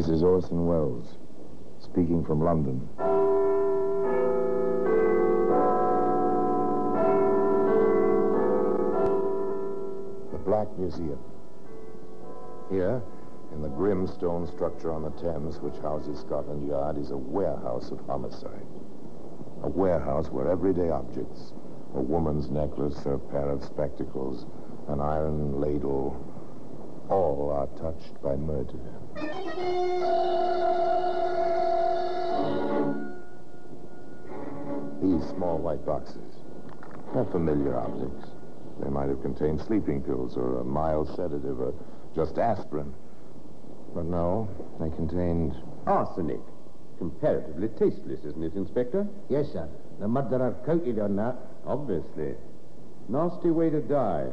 This is Orson Welles, speaking from London. The Black Museum. Here, in the grim stone structure on the Thames, which houses Scotland Yard, is a warehouse of homicide. A warehouse where everyday objects, a woman's necklace, a pair of spectacles, an iron ladle, all are touched by murder. These small white boxes are familiar objects. They might have contained sleeping pills or a mild sedative or just aspirin. But no, they contained Arsenic. Comparatively tasteless, isn't it, Inspector? Yes, sir. The murderer counted on that. Obviously. Nasty way to die.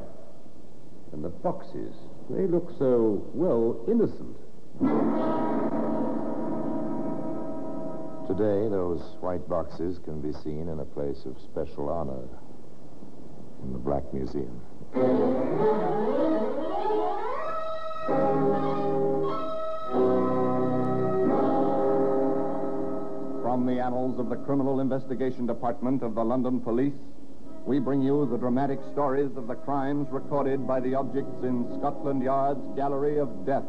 And the boxes, they look so, well, innocent. Today, those white boxes can be seen in a place of special honor in the Black Museum. From the annals of the Criminal Investigation Department of the London Police, we bring you the dramatic stories of the crimes recorded by the objects in Scotland Yard's Gallery of Death,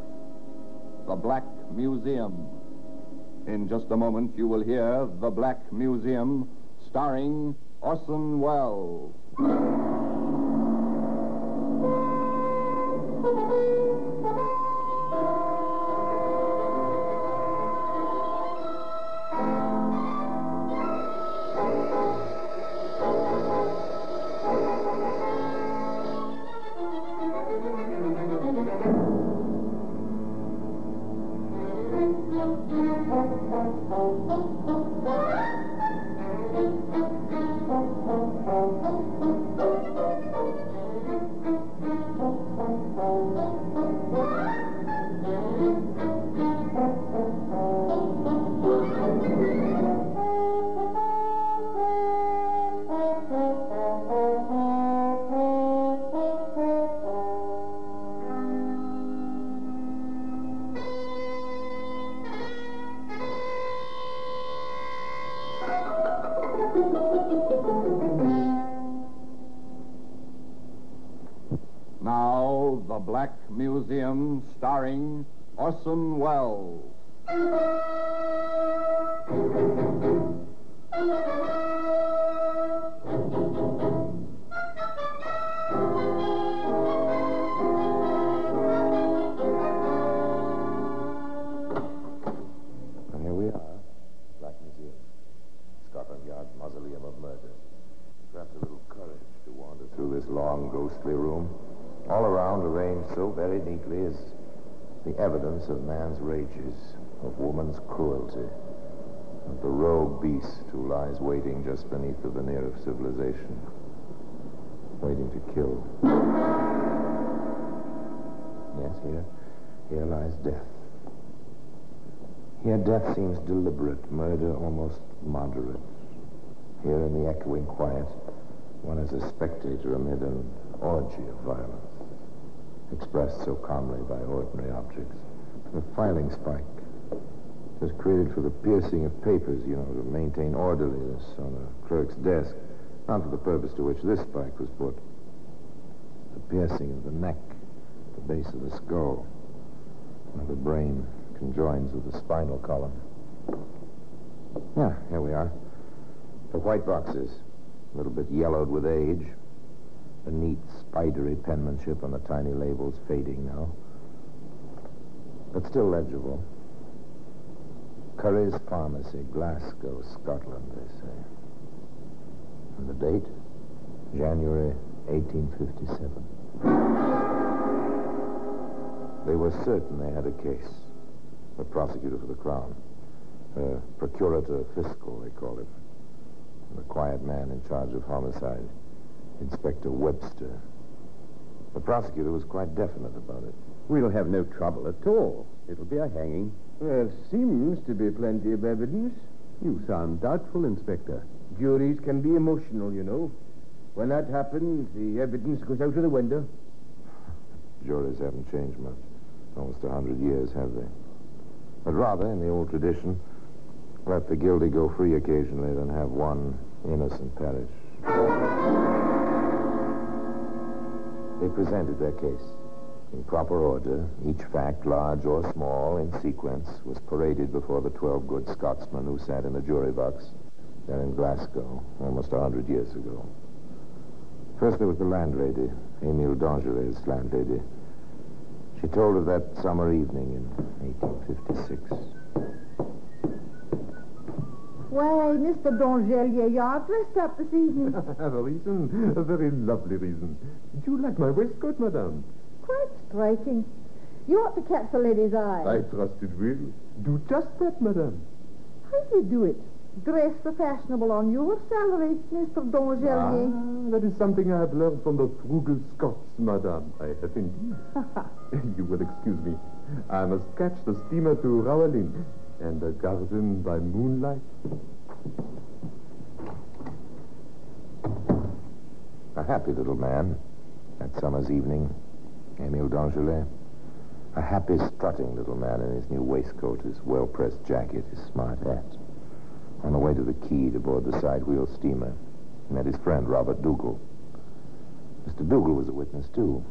the Black Museum. In just a moment, you will hear The Black Museum, starring Orson Welles. Museum, starring Orson Welles. Neatly, is the evidence of man's rages, of woman's cruelty, of the rogue beast who lies waiting just beneath the veneer of civilization, waiting to kill. Yes, here, here lies death. Here, death seems deliberate, murder almost moderate. Here, in the echoing quiet, one is a spectator amid an orgy of violence, expressed so calmly by ordinary objects. The filing spike was created for the piercing of papers, you know, to maintain orderliness on a clerk's desk, not for the purpose to which this spike was put. The piercing of the neck, the base of the skull, where the brain conjoins with the spinal column. Yeah, here we are. The white boxes, a little bit yellowed with age. The neat, spidery penmanship on the tiny labels fading now. But still legible. Curry's Pharmacy, Glasgow, Scotland, they say. And the date? January 1857. They were certain they had a case. The prosecutor for the Crown. Uh, procurator fiscal, they called him. The quiet man in charge of homicide. Inspector Webster. The prosecutor was quite definite about it. We'll have no trouble at all. It'll be a hanging. There seems to be plenty of evidence. You sound doubtful, Inspector. Juries can be emotional, you know. When that happens, the evidence goes out of the window. Juries haven't changed much. Almost a hundred years, have they? but rather, in the old tradition, let the guilty go free occasionally than have one innocent perish. They presented their case. In proper order, each fact, large or small, in sequence, was paraded before the 12 good Scotsmen who sat in the jury box there in Glasgow almost a hundred years ago. First, there was the landlady, Emile Dangeret's landlady. She told of that summer evening in 1856. Why, Mr. Dongelier, you are dressed up this evening. I have a reason, a very lovely reason. Do you like my waistcoat, madame? Quite striking. You ought to catch the lady's eye. I trust it will. Do just that, madame. How do you do it? Dress the fashionable on your salary, Mr. Dongelier. Ah, that is something I have learned from the frugal Scots, madame. I have indeed. you will excuse me. I must catch the steamer to Rowaleyn and a garden by moonlight. A happy little man, that summer's evening, Emile Dangelet. A happy, strutting little man in his new waistcoat, his well-pressed jacket, his smart hat. On the way to the quay to board the side-wheel steamer, he met his friend, Robert Dougal. Mr. Dougal was a witness, too.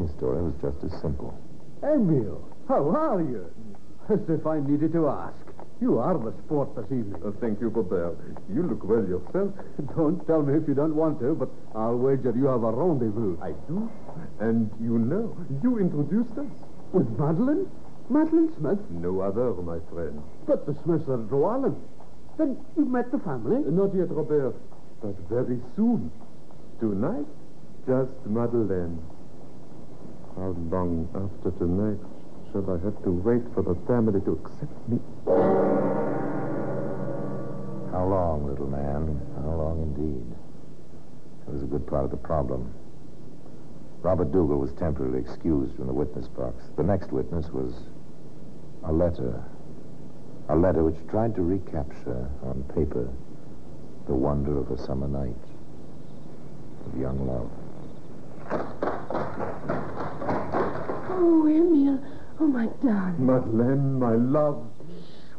His story was just as simple. Emile, how are you? As if I needed to ask. You are the sport this evening. Uh, thank you, Robert. You look well yourself. Don't tell me if you don't want to, but I'll wager you have a rendezvous. I do. And you know, you introduced us. With Madeleine? Madeleine Smith? No other, my friend. But the Smiths are at. Then you've met the family? Uh, Not yet, Robert, but very soon. Tonight, just Madeleine. How long after tonight shall I have to wait for the family to accept me? How long, little man? How long indeed? That was a good part of the problem. Robert Dougal was temporarily excused from the witness box. The next witness was a letter. A letter which tried to recapture on paper the wonder of a summer night of young love. Oh, Emile. Oh, my darling. Madeleine, my love.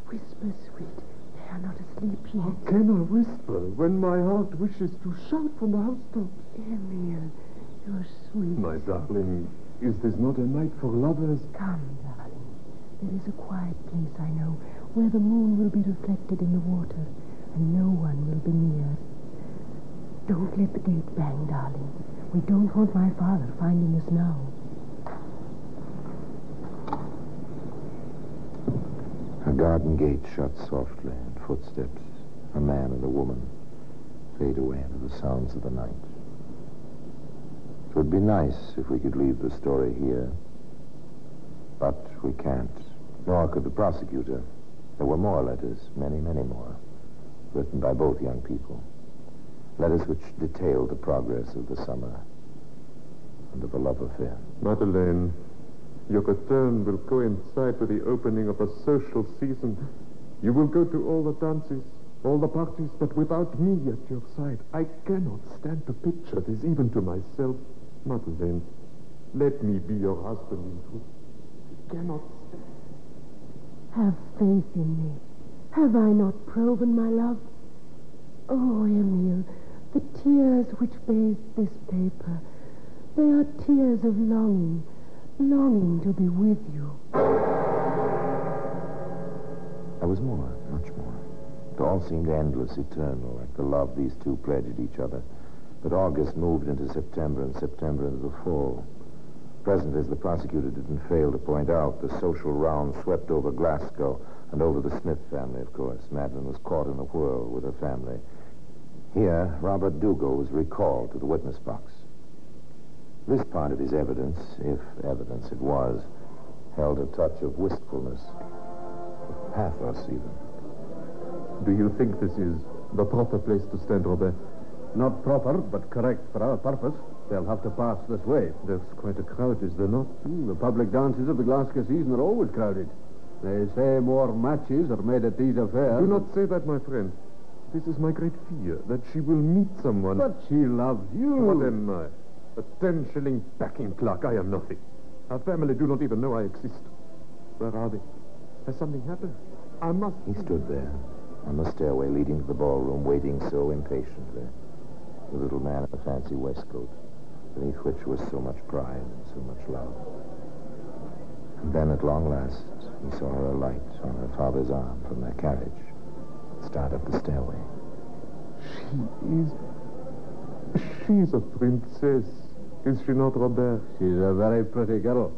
Whisper, sweet. They are not asleep How yet. can I whisper when my heart wishes to shout from the housetops? Emile, you're sweet. My darling, is this not a night for lovers? Come, darling. There is a quiet place, I know, where the moon will be reflected in the water, and no one will be near. Don't let the gate bang, darling. We don't want my father finding us now. A garden gate shut softly, and footsteps, a man and a woman, fade away into the sounds of the night. It would be nice if we could leave the story here, but we can't. Nor could the prosecutor. There were more letters, many, many more, written by both young people. Letters which detailed the progress of the summer and of a love affair. Madeleine, your return will coincide with the opening of a social season. You will go to all the dances, all the parties, but without me at your side. I cannot stand to picture this even to myself. Madeleine, let me be your husband in truth. I cannot stand. Have faith in me. Have I not proven my love? Oh, Emile, the tears which bathe this paper, they are tears of longing, longing to be with you. I was more, much more. It all seemed endless, eternal, like the love these two pledged each other. But August moved into September and September into the fall. Present, as the prosecutor didn't fail to point out, the social round swept over Glasgow and over the Smith family, of course. Madeleine was caught in a whirl with her family. Here, Robert Dougal was recalled to the witness box. This part of his evidence, if evidence it was, held a touch of wistfulness, of pathos even. Do you think this is the proper place to stand, Robert? Not proper, but correct for our purpose. They'll have to pass this way. There's quite a crowd, is there not? Hmm, the public dances of the Glasgow season are always crowded. They say more matches are made at these affairs. Do not say that, my friend. This is my great fear, that she will meet someone. But she loves you. What am I? A ten shilling packing clerk. I am nothing. Our family do not even know I exist. Where are they? Has something happened? I must... He stood there, on the stairway leading to the ballroom, waiting so impatiently. The little man in the fancy waistcoat, beneath which was so much pride and so much love. And then, at long last, he saw her alight on her father's arm from their carriage, start up the stairway. She is... She's a princess. Is she not, Robert? She's a very pretty girl.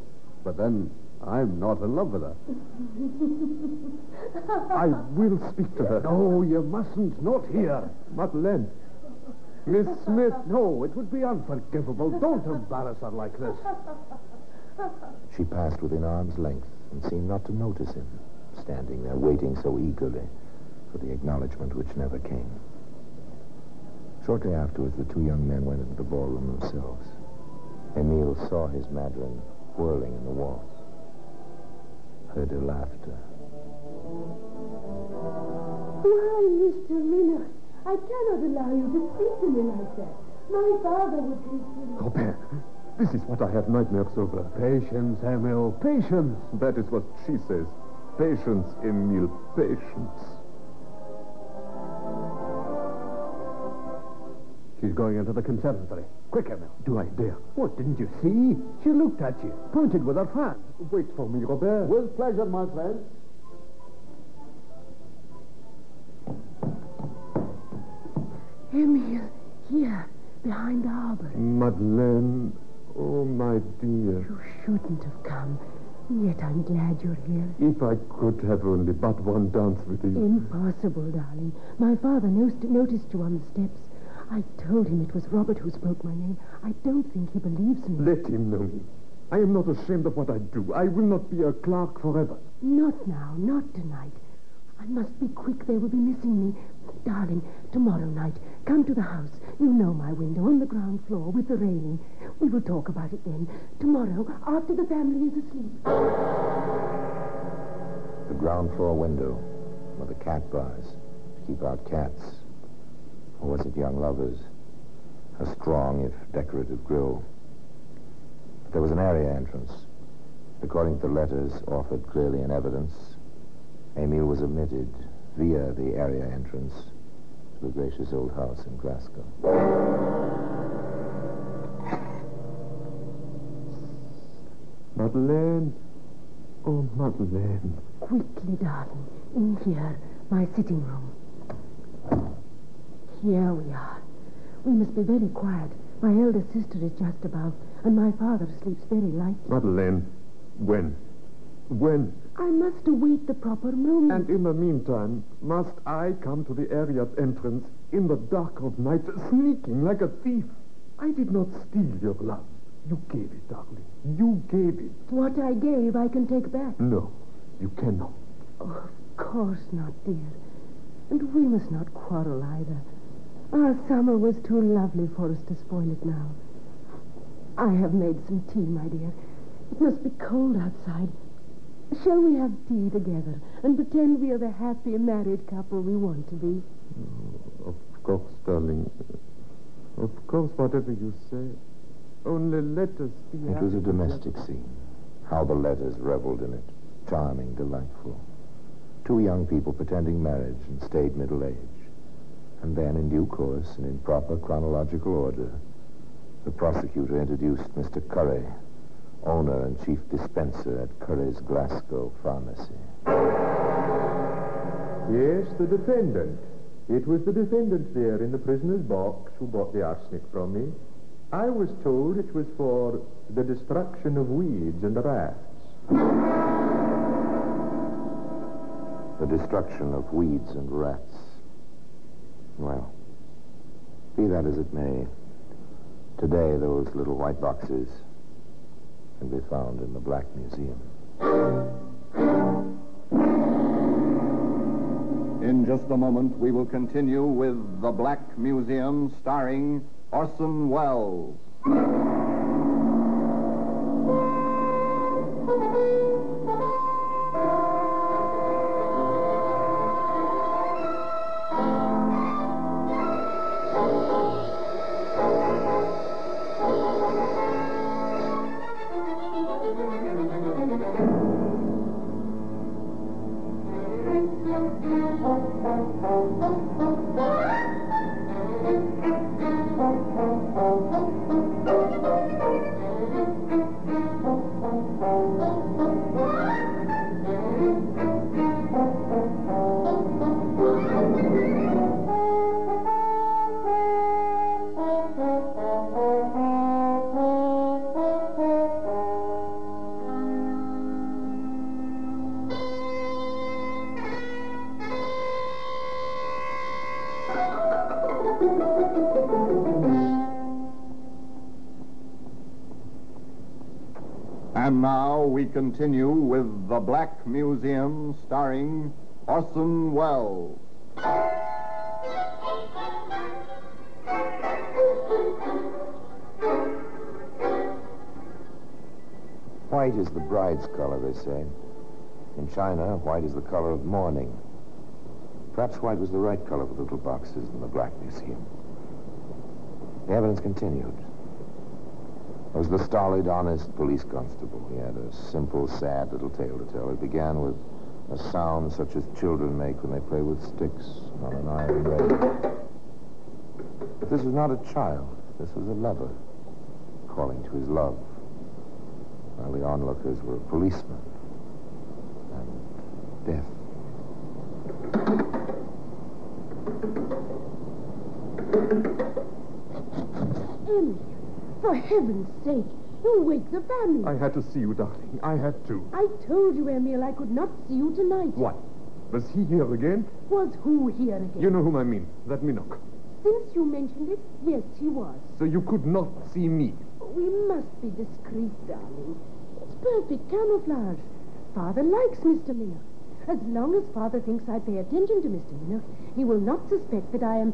But then, I'm not in love with her. I will speak to her. No, you mustn't. Not here. Madeleine. Miss Smith. No, it would be unforgivable. Don't embarrass her like this. She passed within arm's length and seemed not to notice him, standing there waiting so eagerly for the acknowledgement which never came. Shortly afterwards, the two young men went into the ballroom themselves. Emile saw his Madeleine whirling in the waltz, heard her laughter. Why, Mr. Miller, I cannot allow you to speak to me like that. My father would think... Robert, this is what I have nightmares over. Patience, Emile. Patience. That is what she says. Patience, Emile, patience. She's going into the conservatory. Quick, Emile. Do I dare? What, didn't you see? She looked at you, pointed with her fan. Wait for me, Robert. With pleasure, my friend. Emile, here, behind the arbor. Madeleine, oh, my dear. You shouldn't have come. Yet I'm glad you're here. If I could have only but one dance with you. Impossible, darling. My father no- noticed you on the steps. I told him it was Robert who spoke my name. I don't think he believes me. Let him know me. I am not ashamed of what I do. I will not be a clerk forever. Not now, not tonight. I must be quick. They will be missing me. Darling, tomorrow night, come to the house. You know my window on the ground floor with the railing. We will talk about it then. Tomorrow, after the family is asleep. The ground floor window, where the cat bars to keep out cats. Or was it young lovers? A strong, if decorative grill. But there was an area entrance. According to the letters offered clearly in evidence, Emile was admitted via the area entrance to the gracious old house in Glasgow. Madeleine. Oh, Madeleine. Quickly, darling. In here, my sitting room. Here we are. We must be very quiet. My elder sister is just above, and my father sleeps very lightly. Madeleine. When? When? I must await the proper moment. And in the meantime, must I come to the area entrance in the dark of night, sneaking like a thief? I did not steal your love. You gave it, darling. You gave it. What I gave, I can take back. No, you cannot. Oh, of course not, dear. And we must not quarrel either. Our summer was too lovely for us to spoil it now. I have made some tea, my dear. It must be cold outside. Shall we have tea together and pretend we are the happy married couple we want to be? Oh, of course, darling. Of course, whatever you say. Only let us be It was a happy domestic scene. How the letters reveled in it. Charming, delightful. Two young people pretending marriage and stayed middle age. And then, in due course and in proper chronological order, the prosecutor introduced Mr. Curry, owner and chief dispenser at Curry's Glasgow Pharmacy. Yes, the defendant. It was the defendant there in the prisoner's box who bought the arsenic from me. I was told it was for the destruction of weeds and rats. The destruction of weeds and rats. Well, be that as it may, today those little white boxes can be found in the Black Museum. In just a moment, we will continue with The Black Museum starring Orson Welles. And now we continue with The Black Museum starring Orson Welles. White is the bride's color, they say. In China, white is the color of mourning. Perhaps white was the right color for the little boxes in the Black Museum. The evidence continued. There was the stolid, honest police constable. He had a simple, sad little tale to tell. It began with a sound such as children make when they play with sticks on an iron rail. But this was not a child. This was a lover calling to his love. While the onlookers were a policeman and death. Emily, for heaven's sake, you wake the family. I had to see you, darling. I had to. I told you, Emile, I could not see you tonight. What? Was he here again? Was who here again? You know whom I mean. That Minnoch. Since you mentioned it, yes, he was. So you could not see me. We must be discreet, darling. It's perfect camouflage. Father likes Mr. Minnoch. As long as Father thinks I pay attention to Mr. Minnoch, he will not suspect that I am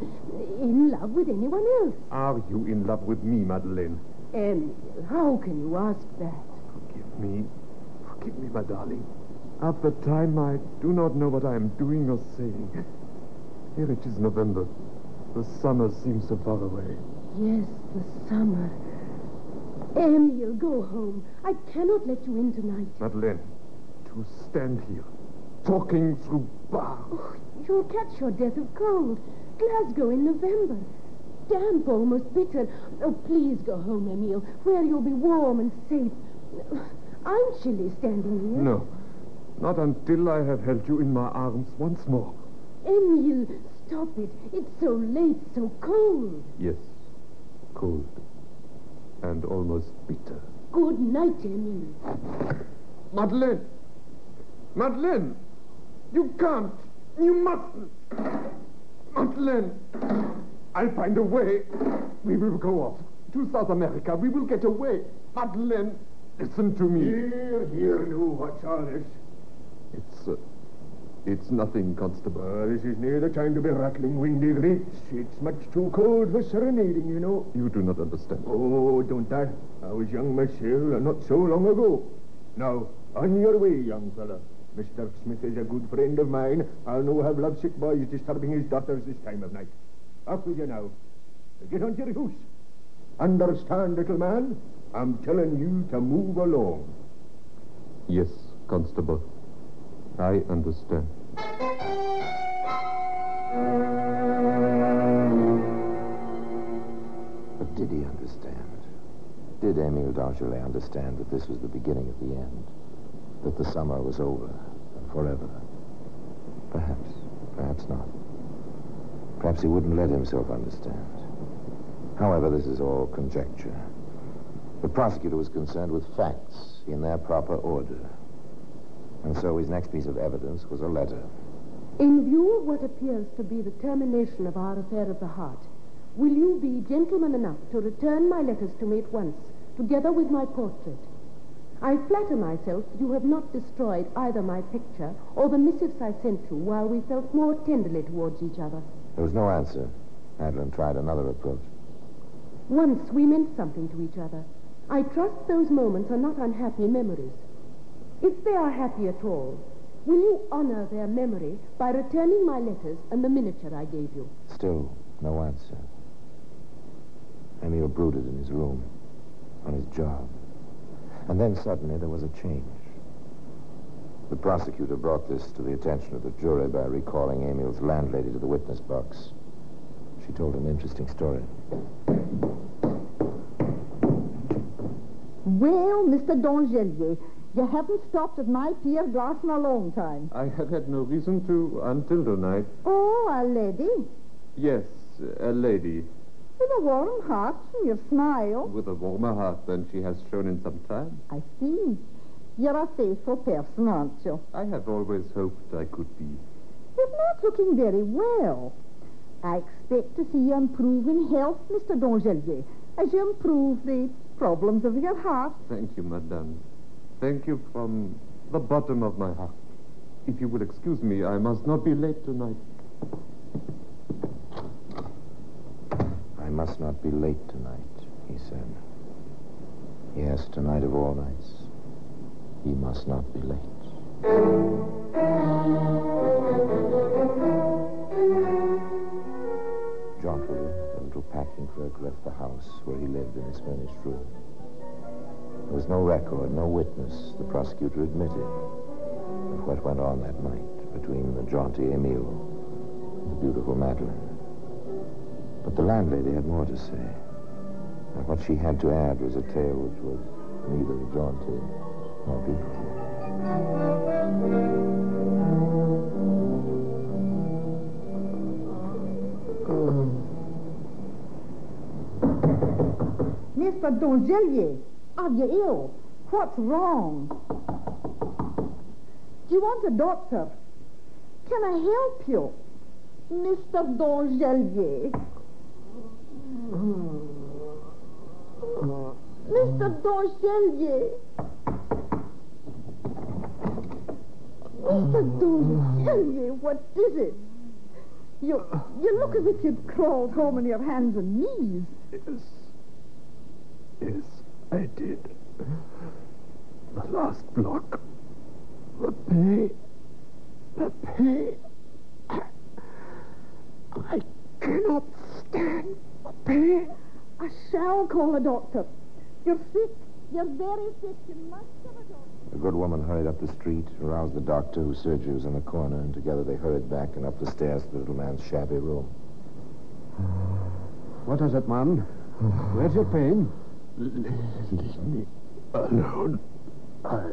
in love with anyone else. Are you in love with me, Madeleine? Emile, how can you ask that? Forgive me. Forgive me, my darling. At the time, I do not know what I am doing or saying. Here it is November. The summer seems so far away. Yes, the summer. Emile, go home. I cannot let you in tonight. Madeleine, to stand here, talking through bars. Oh, you'll catch your death of cold. Glasgow in November. Damp, almost bitter. Oh, please go home, Emile, where you'll be warm and safe. I'm chilly standing here. No, not until I have held you in my arms once more. Emile, stop it. It's so late, so cold. Yes, cold. And almost bitter. Good night, Emile. Madeleine! Madeleine! You can't! You mustn't! Madeleine! I'll find a way. We will go off to South America. We will get away. Madeleine, listen to me. Here, here, now, what's all this? It's, uh, it's nothing, Constable. Uh, this is near the time to be rattling windy grates. It's much too cold for serenading, you know. You do not understand. Oh, don't I? I was young myself, and not so long ago. Now, on your way, young fella. Mr. Smith is a good friend of mine. I'll no have lovesick boys disturbing his daughters this time of night. Off with you now. Get on to your house. Understand, little man? I'm telling you to move along. Yes, Constable. I understand. But did he understand? Did Emile Dargelet understand that this was the beginning of the end? That the summer was over forever? Perhaps. Perhaps not. Perhaps he wouldn't let himself understand. However, this is all conjecture. The prosecutor was concerned with facts in their proper order. And so his next piece of evidence was a letter. In view of what appears to be the termination of our affair of the heart, will you be gentleman enough to return my letters to me at once, together with my portrait? I flatter myself that you have not destroyed either my picture or the missives I sent you while we felt more tenderly towards each other. There was no answer. Adeline tried another approach. Once we meant something to each other. I trust those moments are not unhappy memories. If they are happy at all, will you honor their memory by returning my letters and the miniature I gave you? Still, no answer. Emile brooded in his room, on his job. And then suddenly there was a change. The prosecutor brought this to the attention of the jury by recalling Emile's landlady to the witness box. She told an interesting story. Well, Mr. Dongelier, you haven't stopped at my pier glass in a long time. I have had no reason to until tonight. Oh, a lady Yes, a lady with a warm heart and your smile. with a warmer heart than she has shown in some time. I see. You're a faithful person, aren't you? I have always hoped I could be. You're not looking very well. I expect to see you improve in health, Mr. Dongelier, as you improve the problems of your heart. Thank you, madame. Thank you from the bottom of my heart. If you will excuse me, I must not be late tonight. Must not be late tonight, he said. Yes, tonight of all nights. He must not be late. Jauntily, the little packing clerk left the house where he lived in his furnished room. There was no record, no witness, the prosecutor admitted, of what went on that night between the jaunty Emile and the beautiful Madeleine. But the landlady had more to say. And what she had to add was a tale which was neither jaunty nor beautiful. Mr. Dongelier, are you ill? What's wrong? Do you want a doctor? Can I help you? Mr. Dongelier. Mr. Dongelier. Mr. Dongelier, what is it? You, you look as if you'd crawled home on your hands and knees. Yes. Yes, I did. The last block. The pain. The pain. I cannot stand. I shall call a doctor. You're sick. You're very sick. You must have a doctor. The good woman hurried up the street, aroused the doctor, whose surgery was in the corner, and together they hurried back and up the stairs to the little man's shabby room. What is it, man? Where's your pain? Leave me alone. I.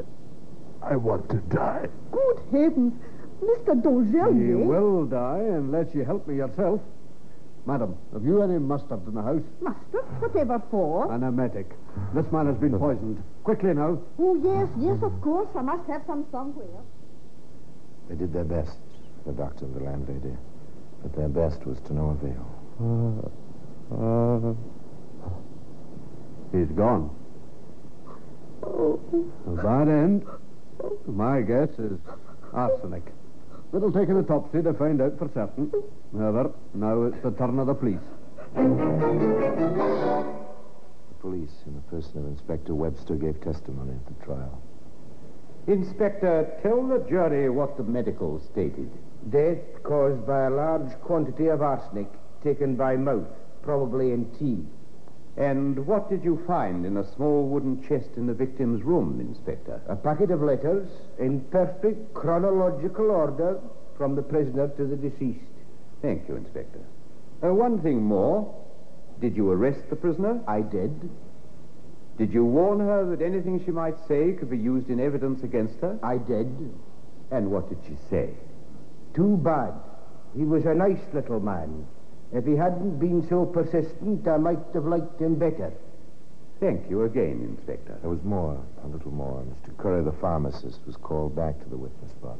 I want to die. Good heavens. Mr. Dolzell. You will die unless you help me yourself. Madam, have you any mustard in the house? Mustard? Whatever for? An emetic. This man has been poisoned. Quickly now. Oh, yes, yes, of course. I must have some somewhere. They did their best, the doctor and the landlady, but their best was to no avail. Uh, uh. He's gone. Oh. A bad end. My guess is arsenic. It'll take an autopsy to find out for certain. However, now it's the turn of the police. The police, in the person of Inspector Webster, gave testimony at the trial. Inspector, tell the jury what the medical stated. Death caused by a large quantity of arsenic taken by mouth, probably in tea. And what did you find in a small wooden chest in the victim's room, Inspector? A packet of letters in perfect chronological order from the prisoner to the deceased. Thank you, Inspector. Uh, one thing more. Did you arrest the prisoner? I did. Did you warn her that anything she might say could be used in evidence against her? I did. And what did she say? Too bad. He was a nice little man. If he hadn't been so persistent, I might have liked him better. Thank you again, Inspector. There was more, a little more. Mr. Curry, the pharmacist, was called back to the witness box.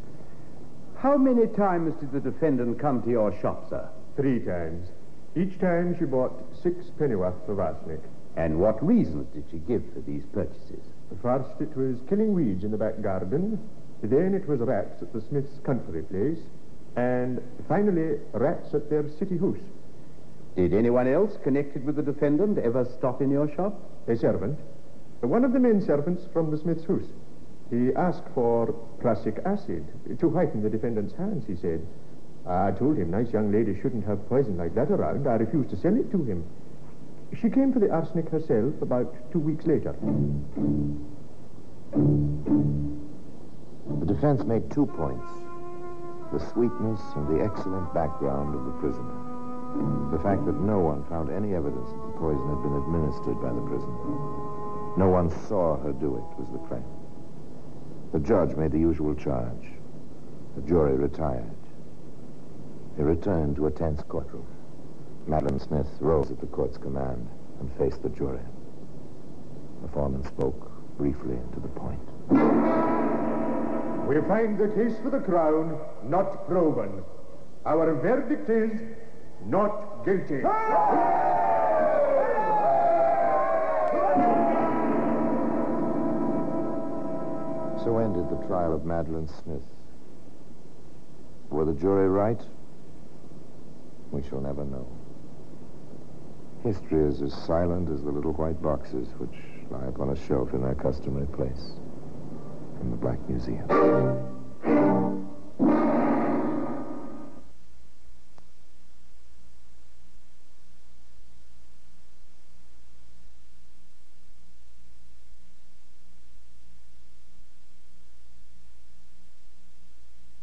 How many times did the defendant come to your shop, sir? Three times. Each time she bought six pennyworths of arsenic. And what reasons did she give for these purchases? First, it was killing weeds in the back garden. Then it was rats at the Smith's country place. And finally, rats at their city house. Did anyone else connected with the defendant ever stop in your shop? A servant. One of the men servants from the Smith's house. He asked for prussic acid to whiten the defendant's hands, he said. I told him nice young ladies shouldn't have poison like that around. I refused to sell it to him. She came for the arsenic herself about two weeks later. The defense made two points the sweetness and the excellent background of the prisoner. The fact that no one found any evidence that the poison had been administered by the prisoner. No one saw her do it was the claim. The judge made the usual charge. The jury retired. They returned to a tense courtroom. Madeleine Smith rose at the court's command and faced the jury. The foreman spoke briefly and to the point. We find the case for the Crown not proven. Our verdict is not guilty. So ended the trial of Madeleine Smith. Were the jury right? We shall never know. History is as silent as the little white boxes which lie upon a shelf in their customary place in the Black Museum.